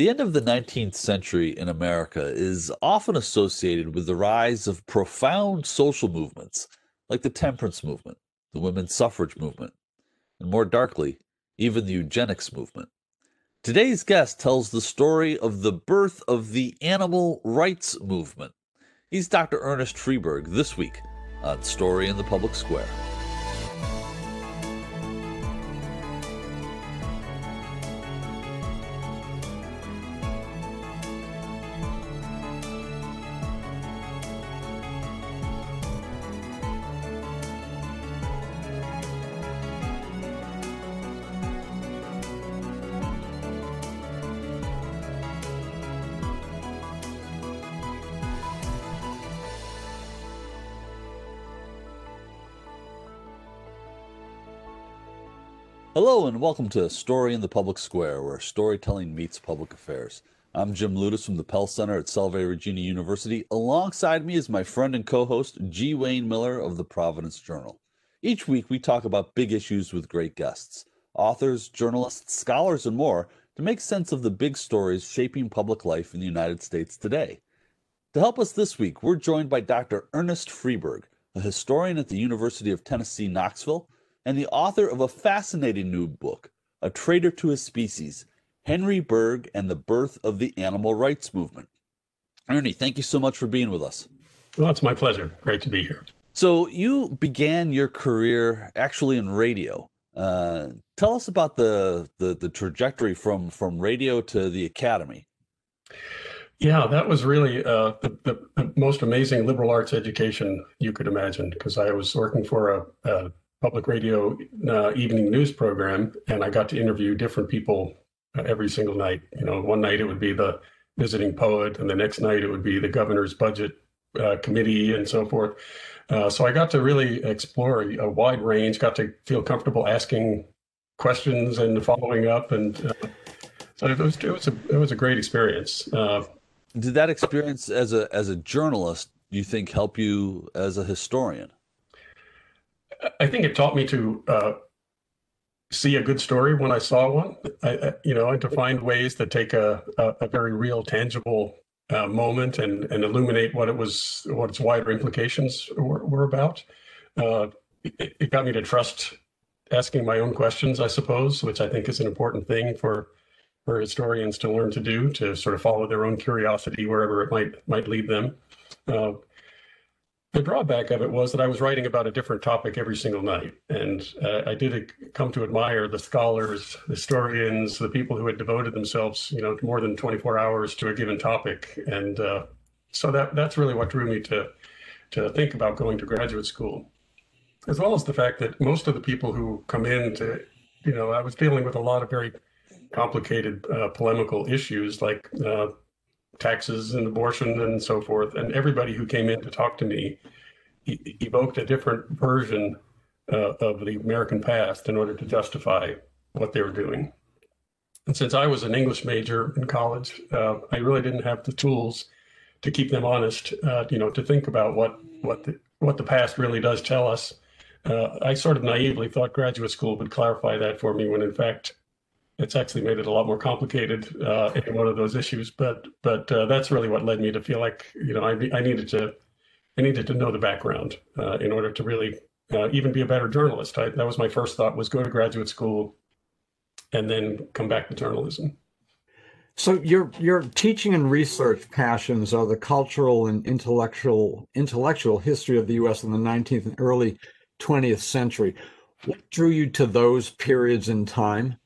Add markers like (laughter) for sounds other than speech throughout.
The end of the 19th century in America is often associated with the rise of profound social movements like the temperance movement, the women's suffrage movement, and more darkly, even the eugenics movement. Today's guest tells the story of the birth of the animal rights movement. He's Dr. Ernest Freeberg this week on Story in the Public Square. Hello, and welcome to Story in the Public Square, where storytelling meets public affairs. I'm Jim Ludes from the Pell Center at Salve Regina University. Alongside me is my friend and co host, G. Wayne Miller of the Providence Journal. Each week, we talk about big issues with great guests authors, journalists, scholars, and more to make sense of the big stories shaping public life in the United States today. To help us this week, we're joined by Dr. Ernest Freeberg, a historian at the University of Tennessee, Knoxville and the author of a fascinating new book, A Traitor to His Species Henry Bergh and the Birth of the Animal Rights Movement. Ernie, thank you so much for being with us. Well, it's my pleasure. Great to be here. So, you began your career actually in radio. Uh, tell us about the, the, the trajectory from from radio to the academy. Yeah, that was really uh, the, the, most amazing liberal arts education you could imagine because I was working for a, a public radio uh, evening news program, and I got to interview different people uh, every single night. You know, one night it would be the visiting poet, and the next night it would be the governor's budget uh, committee, and so forth. Uh, so I got to really explore a, wide range. Got to feel comfortable asking questions and following up, and uh, so it was it was a it was a great experience. Uh, Did that experience as a as a journalist, do you think, help you as a historian? I think it taught me to uh, see a good story when I saw one. I, you know, and to find ways to take a, a, a very real, tangible uh, moment and, and illuminate what it was, what its wider implications were, were about. Uh, it, it, got me to trust asking my own questions, I suppose, which I think is an important thing for for historians to learn to do, to sort of follow their own curiosity wherever it might might lead them. The drawback of it was that I was writing about a different topic every single night. And uh, I did come to admire the scholars, historians, the people who had devoted themselves, you know, more than 24 hours to a given topic. And uh, so that that's really what drew me to to think about going to graduate school, as well as the fact that most of the people who come in to, you know, I was dealing with a lot of very complicated uh, polemical issues like uh, taxes and abortion and so forth. And everybody who came in to talk to me evoked a different version uh, of the American past in order to justify what they were doing. And since I was an English major in college, uh, I really didn't have the tools to keep them honest. Uh, you know, to think about what what the, what the past really does tell us. Uh, I sort of naively thought graduate school would clarify that for me, when in fact it's actually made it a lot more complicated uh, in one of those issues. But but uh, that's really what led me to feel like you know I, I needed to I needed to know the background uh, in order to really uh, even be a better journalist. I, that was my first thought was go to graduate school and then come back to journalism. So your your teaching and research passions are the cultural and intellectual intellectual history of the U.S. in the 19th and early 20th century. What drew you to those periods in time?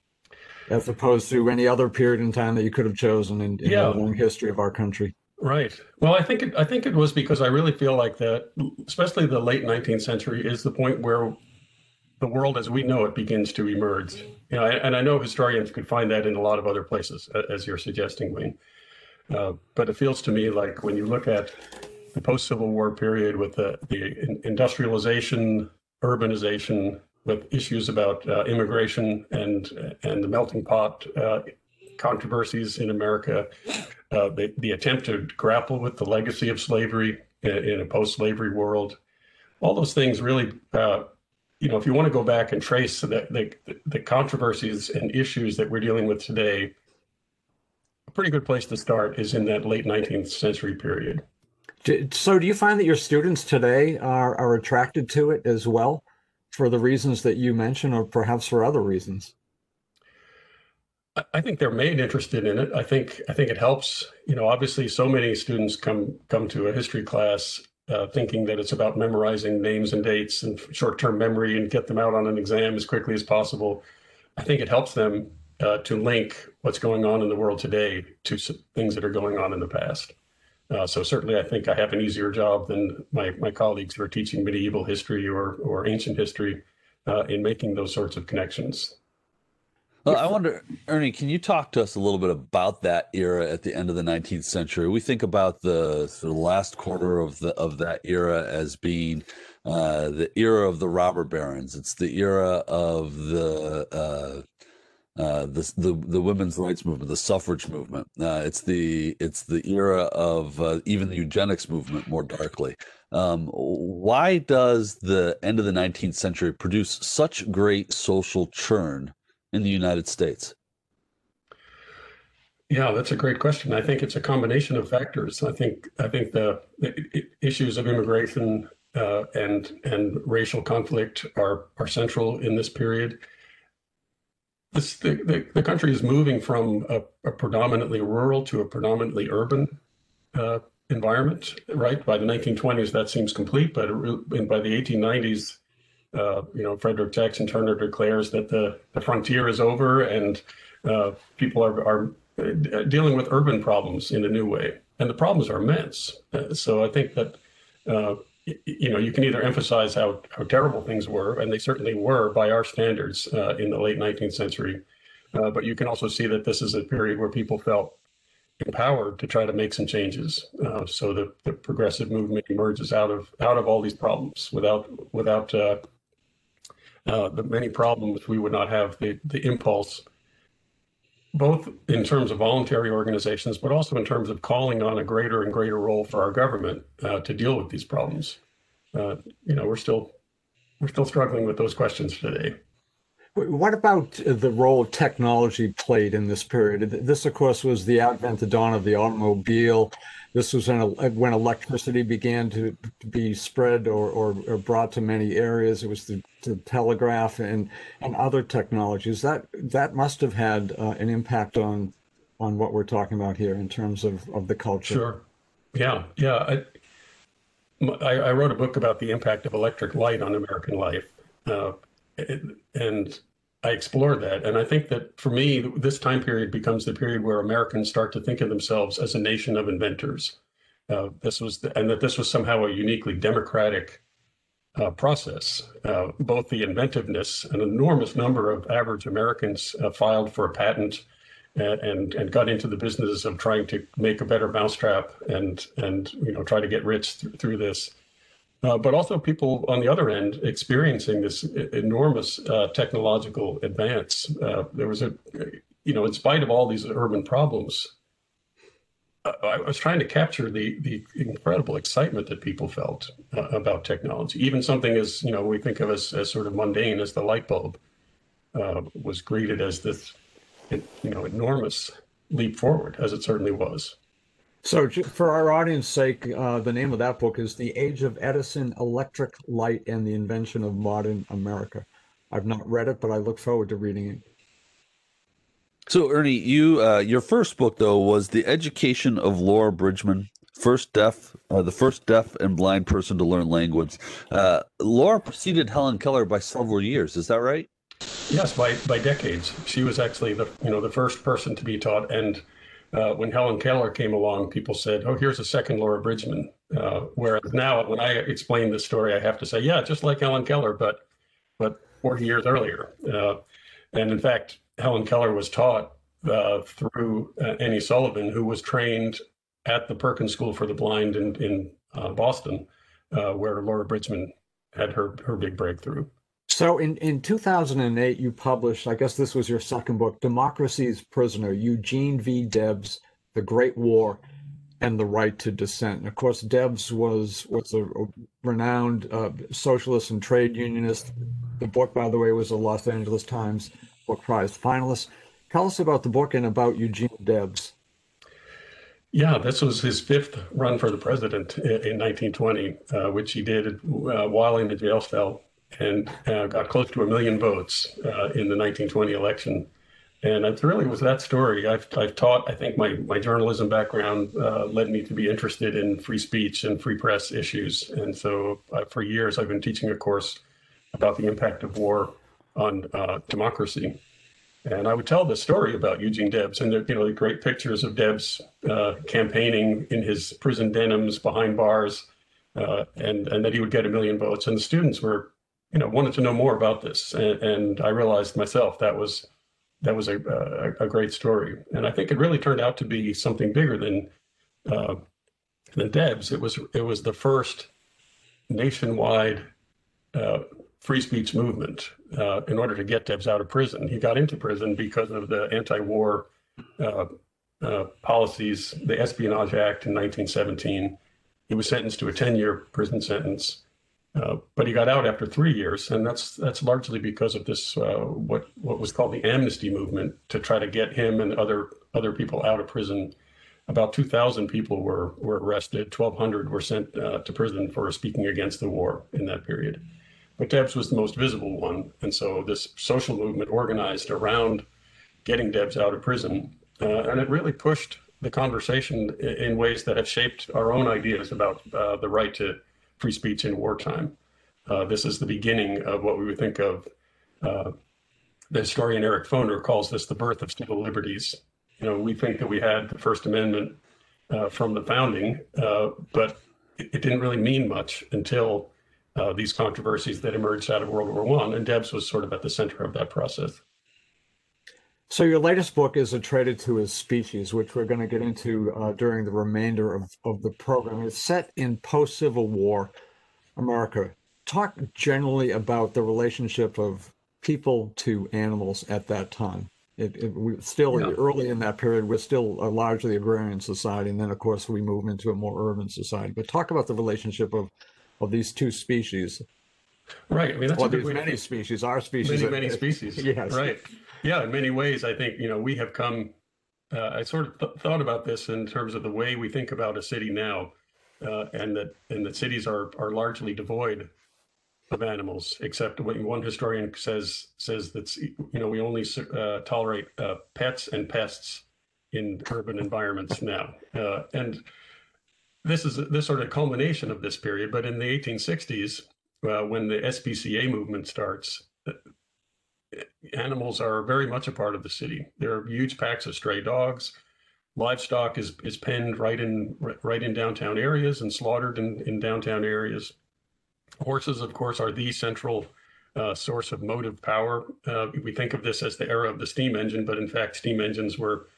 As opposed to any other period in time that you could have chosen in, in yeah. the long history of our country. Right. Well, I think it, I think it was because I really feel like that, especially the late 19th century, is the point where the world as we know it begins to emerge. You know, and I know historians could find that in a lot of other places, as you're suggesting, Wayne. Uh, but it feels to me like when you look at the post-Civil War period with the, the industrialization, urbanization, with issues about uh, immigration and and the melting pot uh, controversies in America, uh, the, the attempt to grapple with the legacy of slavery in, in a post-slavery world, all those things really, uh, you know, if you want to go back and trace the, the, the controversies and issues that we're dealing with today, a pretty good place to start is in that late 19th century period. So do you find that your students today are, are attracted to it as well for the reasons that you mentioned, or perhaps for other reasons? I- think they're made interested in it. I think I think it helps. You know, obviously, so many students come come to a history class uh, thinking that it's about memorizing names and dates and short-term memory and get them out on an exam as quickly as possible. I think it helps them uh, to link what's going on in the world today to things that are going on in the past. Uh, so certainly, I think I have an easier job than my my colleagues who are teaching medieval history or or ancient history uh, in making those sorts of connections. Well, I wonder, Ernie, can you talk to us a little bit about that era at the end of the 19th century? We think about the sort of last quarter of the of that era as being uh, the era of the robber barons. It's the era of the uh, the, the the women's rights movement, the suffrage movement. Uh, it's the it's the era of uh, even the eugenics movement more darkly. Um, why does the end of the 19th century produce such great social churn in the United States? Yeah, that's a great question. I think it's a combination of factors. I think I think the, the issues of immigration uh, and and racial conflict are are central in this period. This, the, the, the country is moving from a, a predominantly rural to a predominantly urban uh, environment, right? By the 1920s, that seems complete, but by the 1890s, uh, you know, Frederick Jackson Turner declares that the, the frontier is over and uh, people are, are uh, dealing with urban problems in a new way. And the problems are immense. Uh, so I think that, uh, you know, you can either emphasize how, how terrible things were, and they certainly were by our standards uh, in the late 19th century. Uh, but you can also see that this is a period where people felt empowered to try to make some changes. Uh, so the, the progressive movement emerges out of out of all these problems. Without without uh, uh, the many problems, we would not have the the impulse, both in terms of voluntary organizations, but also in terms of calling on a greater and greater role for our government uh, to deal with these problems. Uh, you know, we're still we're still struggling with those questions today. What about the role technology played in this period? This, of course, was the advent, the dawn of the automobile. This was when, electricity began to, be spread or, or, or, brought to many areas. It was the, the, telegraph and, and other technologies. That that must have had uh, an impact on on what we're talking about here in terms of, of the culture. Sure. Yeah. Yeah. I, I, I wrote a book about the impact of electric light on American life. Uh, and I explored that. And I think that for me, this time period becomes the period where Americans start to think of themselves as a nation of inventors. Uh, this was, the, and that this was somehow a uniquely democratic uh, process. Uh, both the inventiveness, an enormous number of average Americans uh, filed for a patent and, and, and got into the business of trying to make a better mousetrap and and you know try to get rich th- through this. Uh, but also people on the other end experiencing this enormous uh, technological advance. Uh, there was a, you know, in spite of all these urban problems, I was trying to capture the the incredible excitement that people felt uh, about technology. Even something as you know we think of as, as sort of mundane as the light bulb uh, was greeted as this, you know, enormous leap forward, as it certainly was. So, for our audience sake, uh, the name of that book is The Age of Edison, Electric Light, and the Invention of Modern America. I've not read it, but I look forward to reading it. So, Ernie, you uh, your first book though was The Education of Laura Bridgman, first deaf, uh, the first deaf and blind person to learn language. Uh, Laura preceded Helen Keller by several years. Is that right? Yes, by by decades. She was actually the you know the first person to be taught and uh, when Helen Keller came along, people said, "Oh, here's a second Laura Bridgman." Uh, whereas now, when I explain this story, I have to say, "Yeah, just like Helen Keller, but but 40 years earlier." Uh, and in fact, Helen Keller was taught uh, through uh, Annie Sullivan, who was trained at the Perkins School for the Blind in in uh, Boston, where Laura Bridgman had her her big breakthrough. So in, in 2008, you published, I guess this was your second book, Democracy's Prisoner, Eugene V. Debs, The Great War and the Right to Dissent. And of course, Debs was, was a, renowned uh, socialist and trade unionist. The book, by the way, was a Los Angeles Times Book Prize finalist. Tell us about the book and about Eugene Debs. Yeah, this was his fifth run for the president in 1920, uh, which he did uh, while in the jail cell and uh, got close to a million votes uh, in the 1920 election. And it really was that story. I've, I've taught, I think my, my journalism background uh, led me to be interested in free speech and free press issues. And so uh, for years, I've been teaching a course about the impact of war on democracy. And I would tell the story about Eugene Debs and the, you know, the great pictures of Debs uh, campaigning in his prison denims behind bars, uh, and and that he would get a million votes. And the students were, you know, wanted to know more about this. And, and I realized myself that was that was a, a, a great story. And I think it really turned out to be something bigger than uh, than Debs. It was it was the first nationwide uh, free speech movement uh, in order to get Debs out of prison. He got into prison because of the anti-war uh, uh, policies, the Espionage Act in 1917. He was sentenced to a 10-year prison sentence, uh, but he got out after three years, and that's that's largely because of this uh, what what was called the amnesty movement to try to get him and other other people out of prison. About 2,000 people were were arrested. 1,200 were sent uh, to prison for speaking against the war in that period. But Debs was the most visible one. And so this social movement organized around getting Debs out of prison. Uh, and it really pushed the conversation in ways that have shaped our own ideas about uh, the right to free speech in wartime. Uh, this is the beginning of what we would think of. Uh, the historian Eric Foner calls this the birth of civil liberties. You know, we think that we had the First Amendment uh, from the founding, uh, but it, it didn't really mean much until uh, these controversies that emerged out of World War One, and Debs was sort of at the center of that process. So your latest book is A Traitor to His Species, which we're going to get into uh, during the remainder of, of the program. It's set in post-Civil War America. Talk generally about the relationship of people to animals at that time. It, it we still yeah. early in that period. We're still a largely agrarian society, and then of course we move into a more urban society. But talk about the relationship of of these two species. Right. I mean, that's well, there's many species. Our species. Many, many (laughs) species. yes. Right. Yeah. In many ways, I think you know we have come. Uh, I sort of th- thought about this in terms of the way we think about a city now, uh, and that and that cities are are largely devoid of animals, except what one historian says says that you know we only uh, tolerate uh, pets and pests in urban environments now, uh, and this is this sort of culmination of this period. But in the 1860s, uh, when the SPCA movement starts, animals are very much a part of the city. There are huge packs of stray dogs. Livestock is is penned right in right in downtown areas and slaughtered in, in downtown areas. Horses, of course, are the central uh, source of motive power. Uh, we think of this as the era of the steam engine, but in fact, steam engines were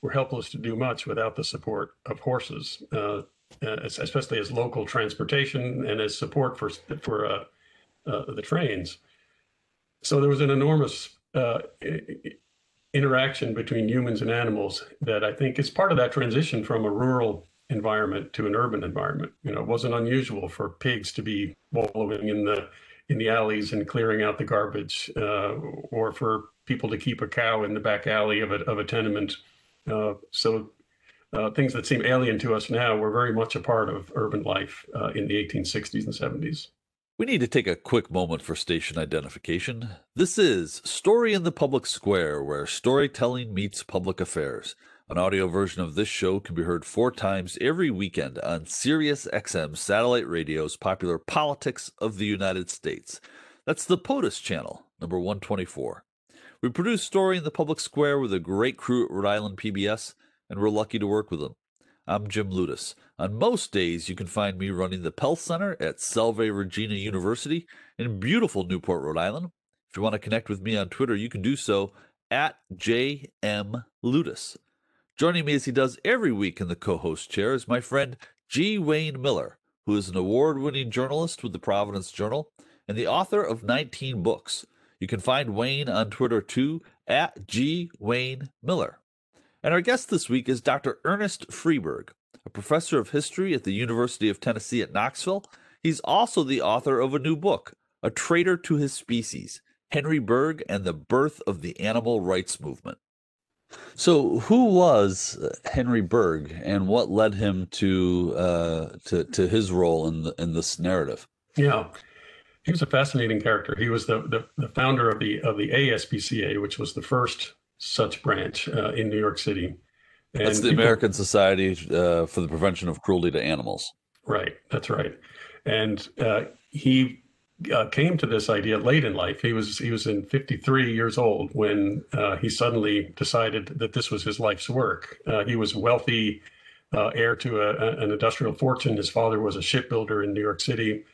were helpless to do much without the support of horses. Uh, uh, especially as local transportation and as support for for uh, uh, the trains. So there was an enormous uh, interaction between humans and animals that I think is part of that transition from a rural environment to an urban environment. You know, it wasn't unusual for pigs to be wallowing in the in the alleys and clearing out the garbage, uh, or for people to keep a cow in the back alley of a of a tenement. Uh, so uh, things that seem alien to us now were very much a part of urban life uh, in the 1860s and 70s. We need to take a quick moment for station identification. This is Story in the Public Square, where storytelling meets public affairs. An audio version of this show can be heard four times every weekend on Sirius XM satellite radio's popular Politics of the United States. That's the POTUS channel, number 124. We produce Story in the Public Square with a great crew at Rhode Island PBS and we're lucky to work with them. I'm Jim Ludes. On most days, you can find me running the Pell Center at Salve Regina University in beautiful Newport, Rhode Island. If you want to connect with me on Twitter, you can do so at JM Ludes. Joining me as he does every week in the co host chair is my friend G. Wayne Miller, who is an award winning journalist with the Providence Journal and the author of 19 books. You can find Wayne on Twitter too at G. Wayne Miller. And our guest this week is Dr. Ernest Freeberg, a professor of history at the University of Tennessee at Knoxville. He's also the author of a new book, A Traitor to His Species Henry Bergh and the Birth of the Animal Rights Movement. So, who was uh, Henry Bergh, and what led him to uh, to to his role in the in this narrative? Yeah, he was a fascinating character. He was the the, the founder of the of the ASPCA, which was the first such branch uh, in New York City. And That's the people, American Society uh, for the Prevention of Cruelty to Animals. Right. That's right. And uh, he uh, came to this idea late in life. He was he was in 53 years old when uh, he suddenly decided that this was his life's work. Uh, he was wealthy, uh, heir to a, an industrial fortune. His father was a shipbuilder in New York City.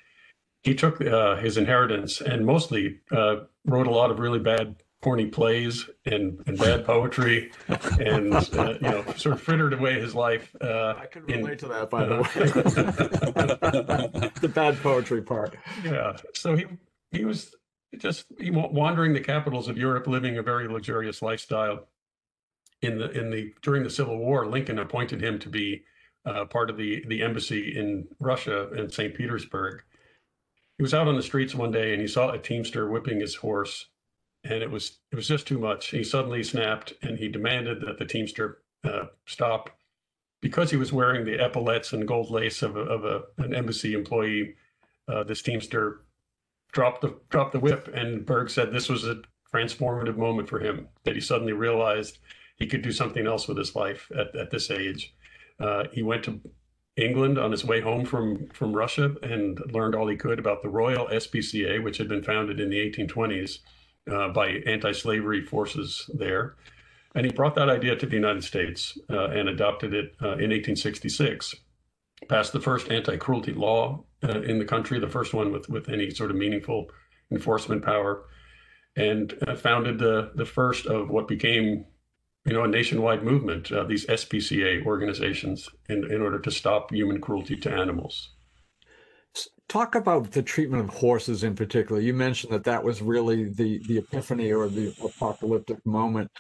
He took uh, his inheritance and mostly uh, wrote a lot of really bad corny plays and, and bad poetry and uh, you know sort of frittered away his life uh, i can relate in, to that by the way. (laughs) The bad poetry part. Yeah. So he he was just he wandering the capitals of europe living a very luxurious lifestyle in the in the during the civil war lincoln appointed him to be uh, part of the the embassy in russia in st petersburg. He was out on the streets one day and he saw a teamster whipping his horse and it was it was just too much. He suddenly snapped and he demanded that the Teamster uh, stop because he was wearing the epaulets and gold lace of, a, of a, an embassy employee. Uh, this Teamster dropped the dropped the whip, and Bergh said this was a transformative moment for him that he suddenly realized he could do something else with his life at, at this age. Uh, he went to England on his way home from from Russia and learned all he could about the Royal SPCA, which had been founded in the 1820s uh, by anti-slavery forces there. And he brought that idea to the United States uh, and adopted it uh, in 1866. Passed the first anti-cruelty law uh, in the country, the first one with, with any sort of meaningful enforcement power, and uh, founded the, the first of what became you know, a nationwide movement, uh, these SPCA organizations, in, in order to stop human cruelty to animals. Talk about the treatment of horses in particular. You mentioned that that was really the the epiphany or the apocalyptic moment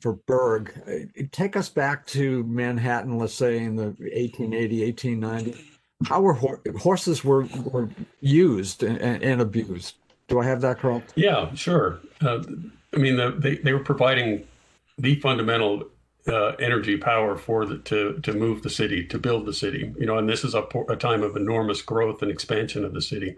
for Bergh. Uh, take us back to Manhattan, let's say in the 1880, 1890. How were horses were, were used and, and, abused? Do I have that correct? Yeah, sure. Uh, I mean, the, they, they were providing the fundamental uh, energy power for the, to to move the city, to build the city. You know, and this is a, a time of enormous growth and expansion of the city,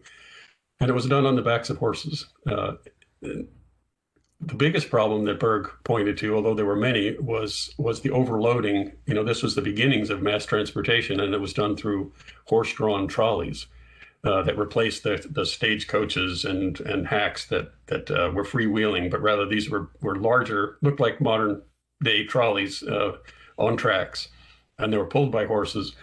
and it was done on the backs of horses. Uh, the biggest problem that Bergh pointed to, although there were many, was was the overloading. You know, this was the beginnings of mass transportation, and it was done through horse-drawn trolleys. Uh, that replaced the, the stage coaches and and hacks that that uh, were freewheeling, but rather these were were larger, looked like modern day trolleys uh, on tracks, and they were pulled by horses.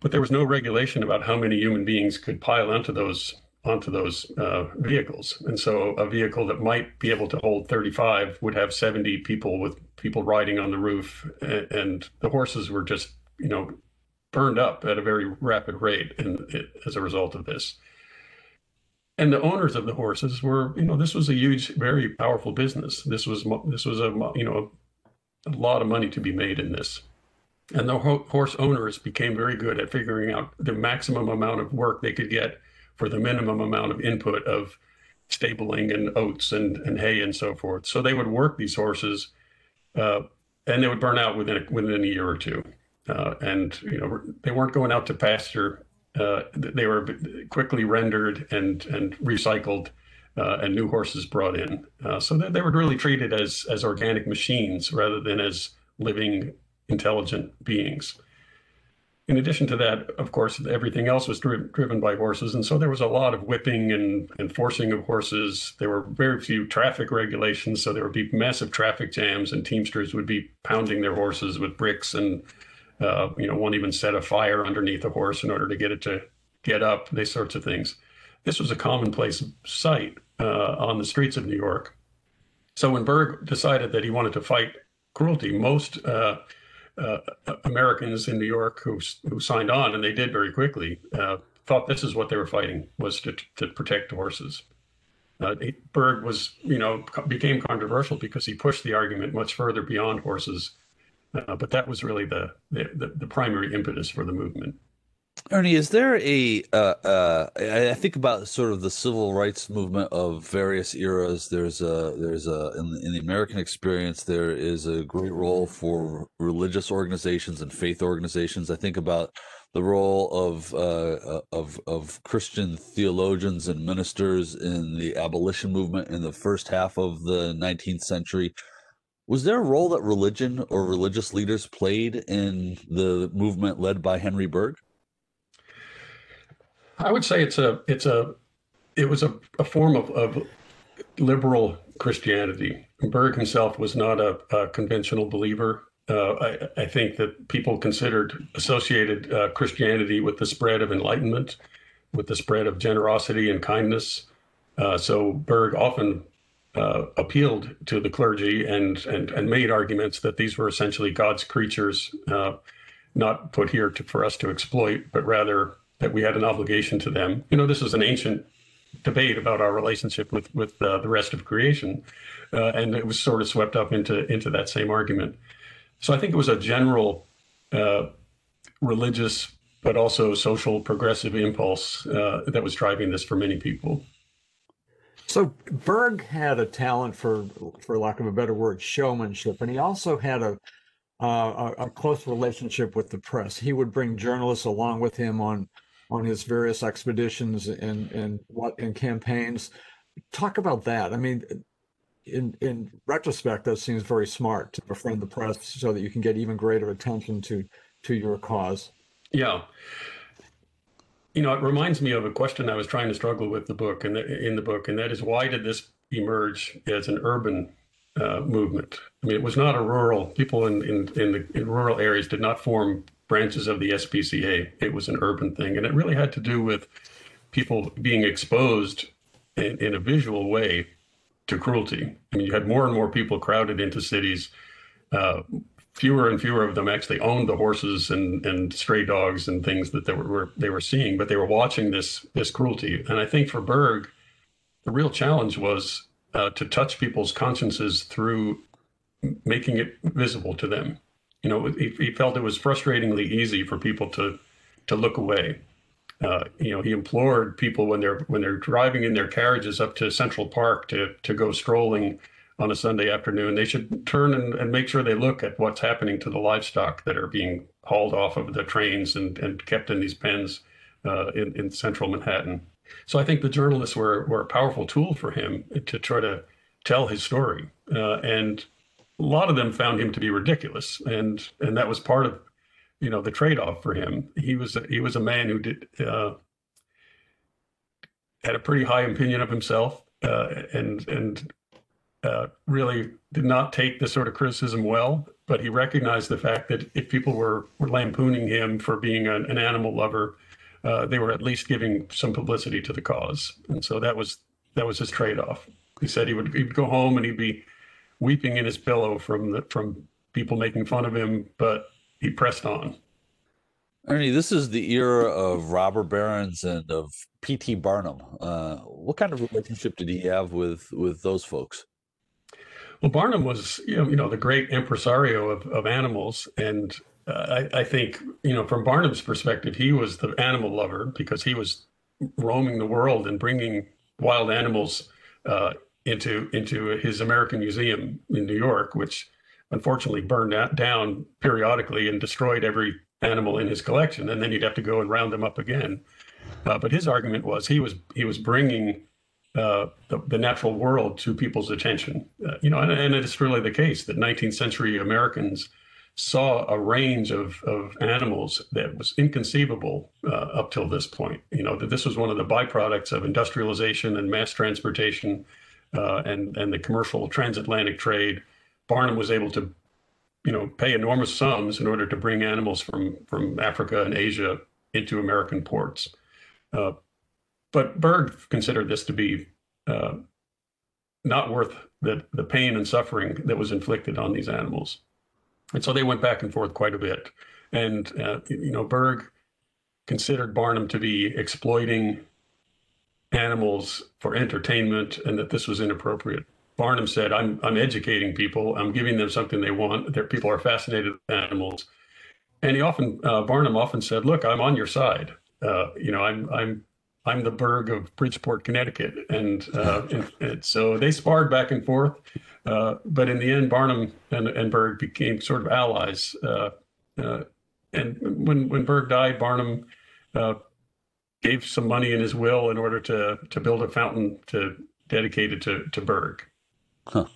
But there was no regulation about how many human beings could pile onto those onto those uh, vehicles. And so a vehicle that might be able to hold 35 would have 70 people with people riding on the roof, and, and the horses were just you know burned up at a very rapid rate in, as a result of this. And the owners of the horses were, you know, this was a huge, very powerful business. This was, this was a, you know, a lot of money to be made in this. And the horse owners became very good at figuring out the maximum amount of work they could get for the minimum amount of input of stabling and oats and, and hay and so forth. So they would work these horses uh, and they would burn out within a, within a year or two. Uh, and you know they weren't going out to pasture. Uh, they were quickly rendered and and recycled uh, and new horses brought in. Uh, so they, they were really treated as as organic machines rather than as living, intelligent beings. In addition to that, of course, everything else was dri- driven by horses, and so there was a lot of whipping and, forcing of horses. There were very few traffic regulations, so there would be massive traffic jams, and teamsters would be pounding their horses with bricks, and uh, you know, one even set a fire underneath a horse in order to get it to get up. These sorts of things this was a commonplace sight uh, on the streets of New York. So when Bergh decided that he wanted to fight cruelty, most uh, uh, Americans in New York who, who signed on, and they did very quickly, uh, thought this is what they were fighting was to, to protect horses. Uh, Bergh was, you know, became controversial because he pushed the argument much further beyond horses. Uh, but that was really the, the, the primary impetus for the movement. Ernie, is there a? Uh, uh, I think about sort of the civil rights movement of various eras. There's a there's a in the, in the American experience there is a great role for religious organizations and faith organizations. I think about the role of uh, of of Christian theologians and ministers in the abolition movement in the first half of the 19th century. Was there a role that religion or religious leaders played in the movement led by Henry Bergh? I would say it's a it's a it was a, a form of, of liberal Christianity. Bergh himself was not a, a conventional believer. Uh, I, I, think that people considered associated uh, Christianity with the spread of enlightenment, with the spread of generosity and kindness. Uh, so Bergh often uh, appealed to the clergy and, and and made arguments that these were essentially God's creatures, uh, not put here to, for us to exploit, but rather that we had an obligation to them. You know, this is an ancient debate about our relationship with with uh, the rest of creation, uh, and it was sort of swept up into into that same argument. So I think it was a general uh, religious, but also social progressive impulse uh, that was driving this for many people. So Bergh had a talent for, for lack of a better word, showmanship, and he also had a uh, a, a close relationship with the press. He would bring journalists along with him on on his various expeditions and and what and campaigns. Talk about that. I mean, in in retrospect, that seems very smart to befriend the press so that you can get even greater attention to to your cause. Yeah. You know, it reminds me of a question I was trying to struggle with the book and in the book, and that is why did this emerge as an urban uh, movement? I mean, it was not a rural. People in in in, the, in rural areas did not form branches of the SPCA. It was an urban thing, and it really had to do with people being exposed in, in a visual way to cruelty. I mean, you had more and more people crowded into cities. Uh, fewer and fewer of them actually owned the horses and, and stray dogs and things that they were, they were seeing, but they were watching this this cruelty. And I think for Bergh, the real challenge was uh, to touch people's consciences through making it visible to them you know, he, he felt it was frustratingly easy for people to to look away. Uh, you know, he implored people when they're when they're driving in their carriages up to Central Park to to go strolling on a Sunday afternoon, they should turn and, and make sure they look at what's happening to the livestock that are being hauled off of the trains and, and kept in these pens uh, in, in central Manhattan. So I think the journalists were, were a powerful tool for him to try to tell his story. Uh, and a lot of them found him to be ridiculous, and and that was part of you know the trade off for him. He was he was a man who did uh, had a pretty high opinion of himself, uh, and and uh, really did not take this sort of criticism well. But he recognized the fact that if people were were lampooning him for being an, an animal lover, uh, they were at least giving some publicity to the cause, and so that was that was his trade off. He said he would he'd go home and he'd be weeping in his pillow from the, from people making fun of him, but he pressed on. Ernie, this is the era of robber barons and of P.T. Barnum. Uh, what kind of relationship did he have with with those folks? Well, Barnum was, you know, you know the great impresario of, of animals, and uh, I, I think, you know, from Barnum's perspective, he was the animal lover because he was roaming the world and bringing wild animals uh, into into his American Museum in New York, which unfortunately burned down periodically and destroyed every animal in his collection, and then you'd have to go and round them up again. Uh, but his argument was he was he was bringing uh, the, the, natural world to people's attention. Uh, you know, and, and, it's really the case that 19th century Americans saw a range of, of animals that was inconceivable uh, up till this point. You know, that this was one of the byproducts of industrialization and mass transportation and and the commercial transatlantic trade, Barnum was able to, you know, pay enormous sums in order to bring animals from from Africa and Asia into American ports. Uh, but Bergh considered this to be uh, not worth the the pain and suffering that was inflicted on these animals, and so they went back and forth quite a bit. And uh, you know, Bergh considered Barnum to be exploiting animals for entertainment and that this was inappropriate. Barnum said, I'm, I'm educating people. I'm giving them something they want. Their people are fascinated with animals. And he often, uh, Barnum often said, look, I'm on your side. uh, you know, I'm I'm I'm the Bergh of Bridgeport, Connecticut, and, uh, and, and so they sparred back and forth. Uh, but in the end, Barnum and, and Bergh became sort of allies. Uh, uh, and when when Bergh died, Barnum gave some money in his will in order to to build a fountain to dedicated to to Bergh. Huh.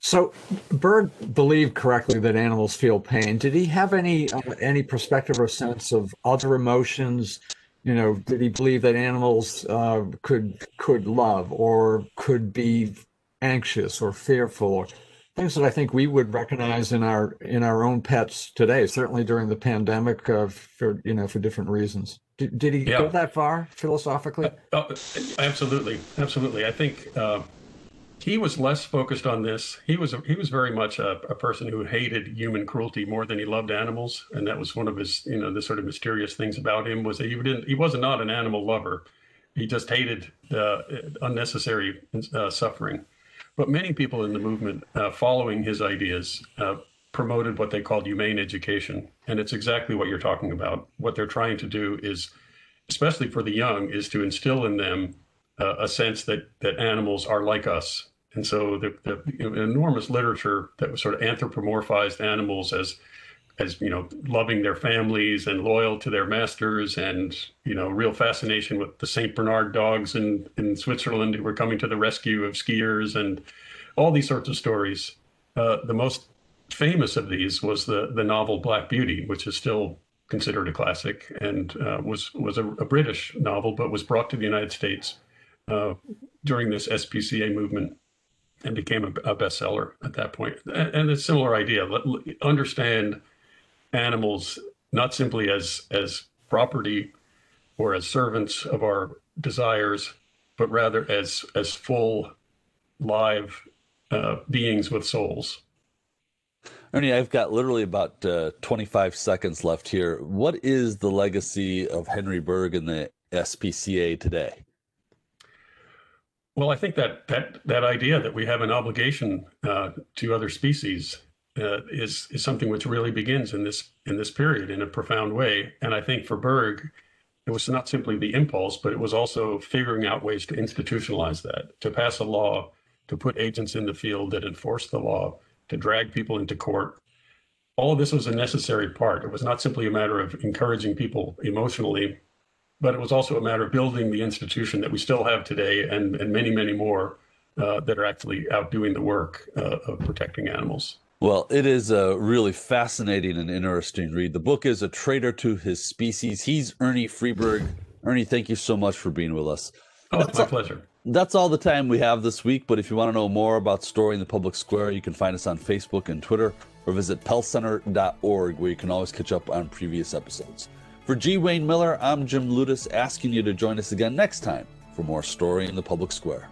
So Bergh believed correctly that animals feel pain. Did he have any uh, any perspective or sense of other emotions? You know, did he believe that animals uh, could could love or could be anxious or fearful or things that I think we would recognize in our in our own pets today? Certainly during the pandemic, uh, for you know for different reasons. Did, did he Yeah. go that far philosophically? Oh, absolutely, absolutely. I think uh, he was less focused on this. He was he was very much a, a person who hated human cruelty more than he loved animals, and that was one of his you know the sort of mysterious things about him was that he didn't he was not an animal lover. He just hated uh, unnecessary uh, suffering. But many people in the movement, uh, following his ideas, uh, promoted what they called humane education, and it's exactly what you're talking about. What they're trying to do is especially for the young, is to instill in them uh, a sense that that animals are like us. And so the, the enormous literature that was sort of anthropomorphized animals as as you know loving their families and loyal to their masters and you know real fascination with the Saint Bernard dogs in in Switzerland who were coming to the rescue of skiers and all these sorts of stories. Uh, the most famous of these was the the novel Black Beauty, which is still considered a classic and uh, was was a, a, British novel, but was brought to the United States uh, during this SPCA movement and became a, a bestseller at that point. And, and a similar idea: let, understand animals not simply as as property or as servants of our desires, but rather as as full live uh, beings with souls. Ernie, I've got literally about uh, 25 seconds left here. What is the legacy of Henry Bergh and the SPCA today? Well, I think that that that idea that we have an obligation uh, to other species uh, is is something which really begins in this in this period in a profound way. And I think for Bergh, it was not simply the impulse, but it was also figuring out ways to institutionalize that, to pass a law, to put agents in the field that enforce the law, to drag people into court. All of this was a necessary part. It was not simply a matter of encouraging people emotionally, but it was also a matter of building the institution that we still have today and, and many, many more uh, that are actually out doing the work uh, of protecting animals. Well, it is a really fascinating and interesting read. The book is A Traitor to His Species. He's Ernie Freeberg. Ernie, thank you so much for being with us. Oh, it's my pleasure. That's all the time we have this week, but if you want to know more about Story in the Public Square, you can find us on Facebook and Twitter or visit pellcenter.org where you can always catch up on previous episodes. For G. Wayne Miller, I'm Jim Ludes asking you to join us again next time for more Story in the Public Square.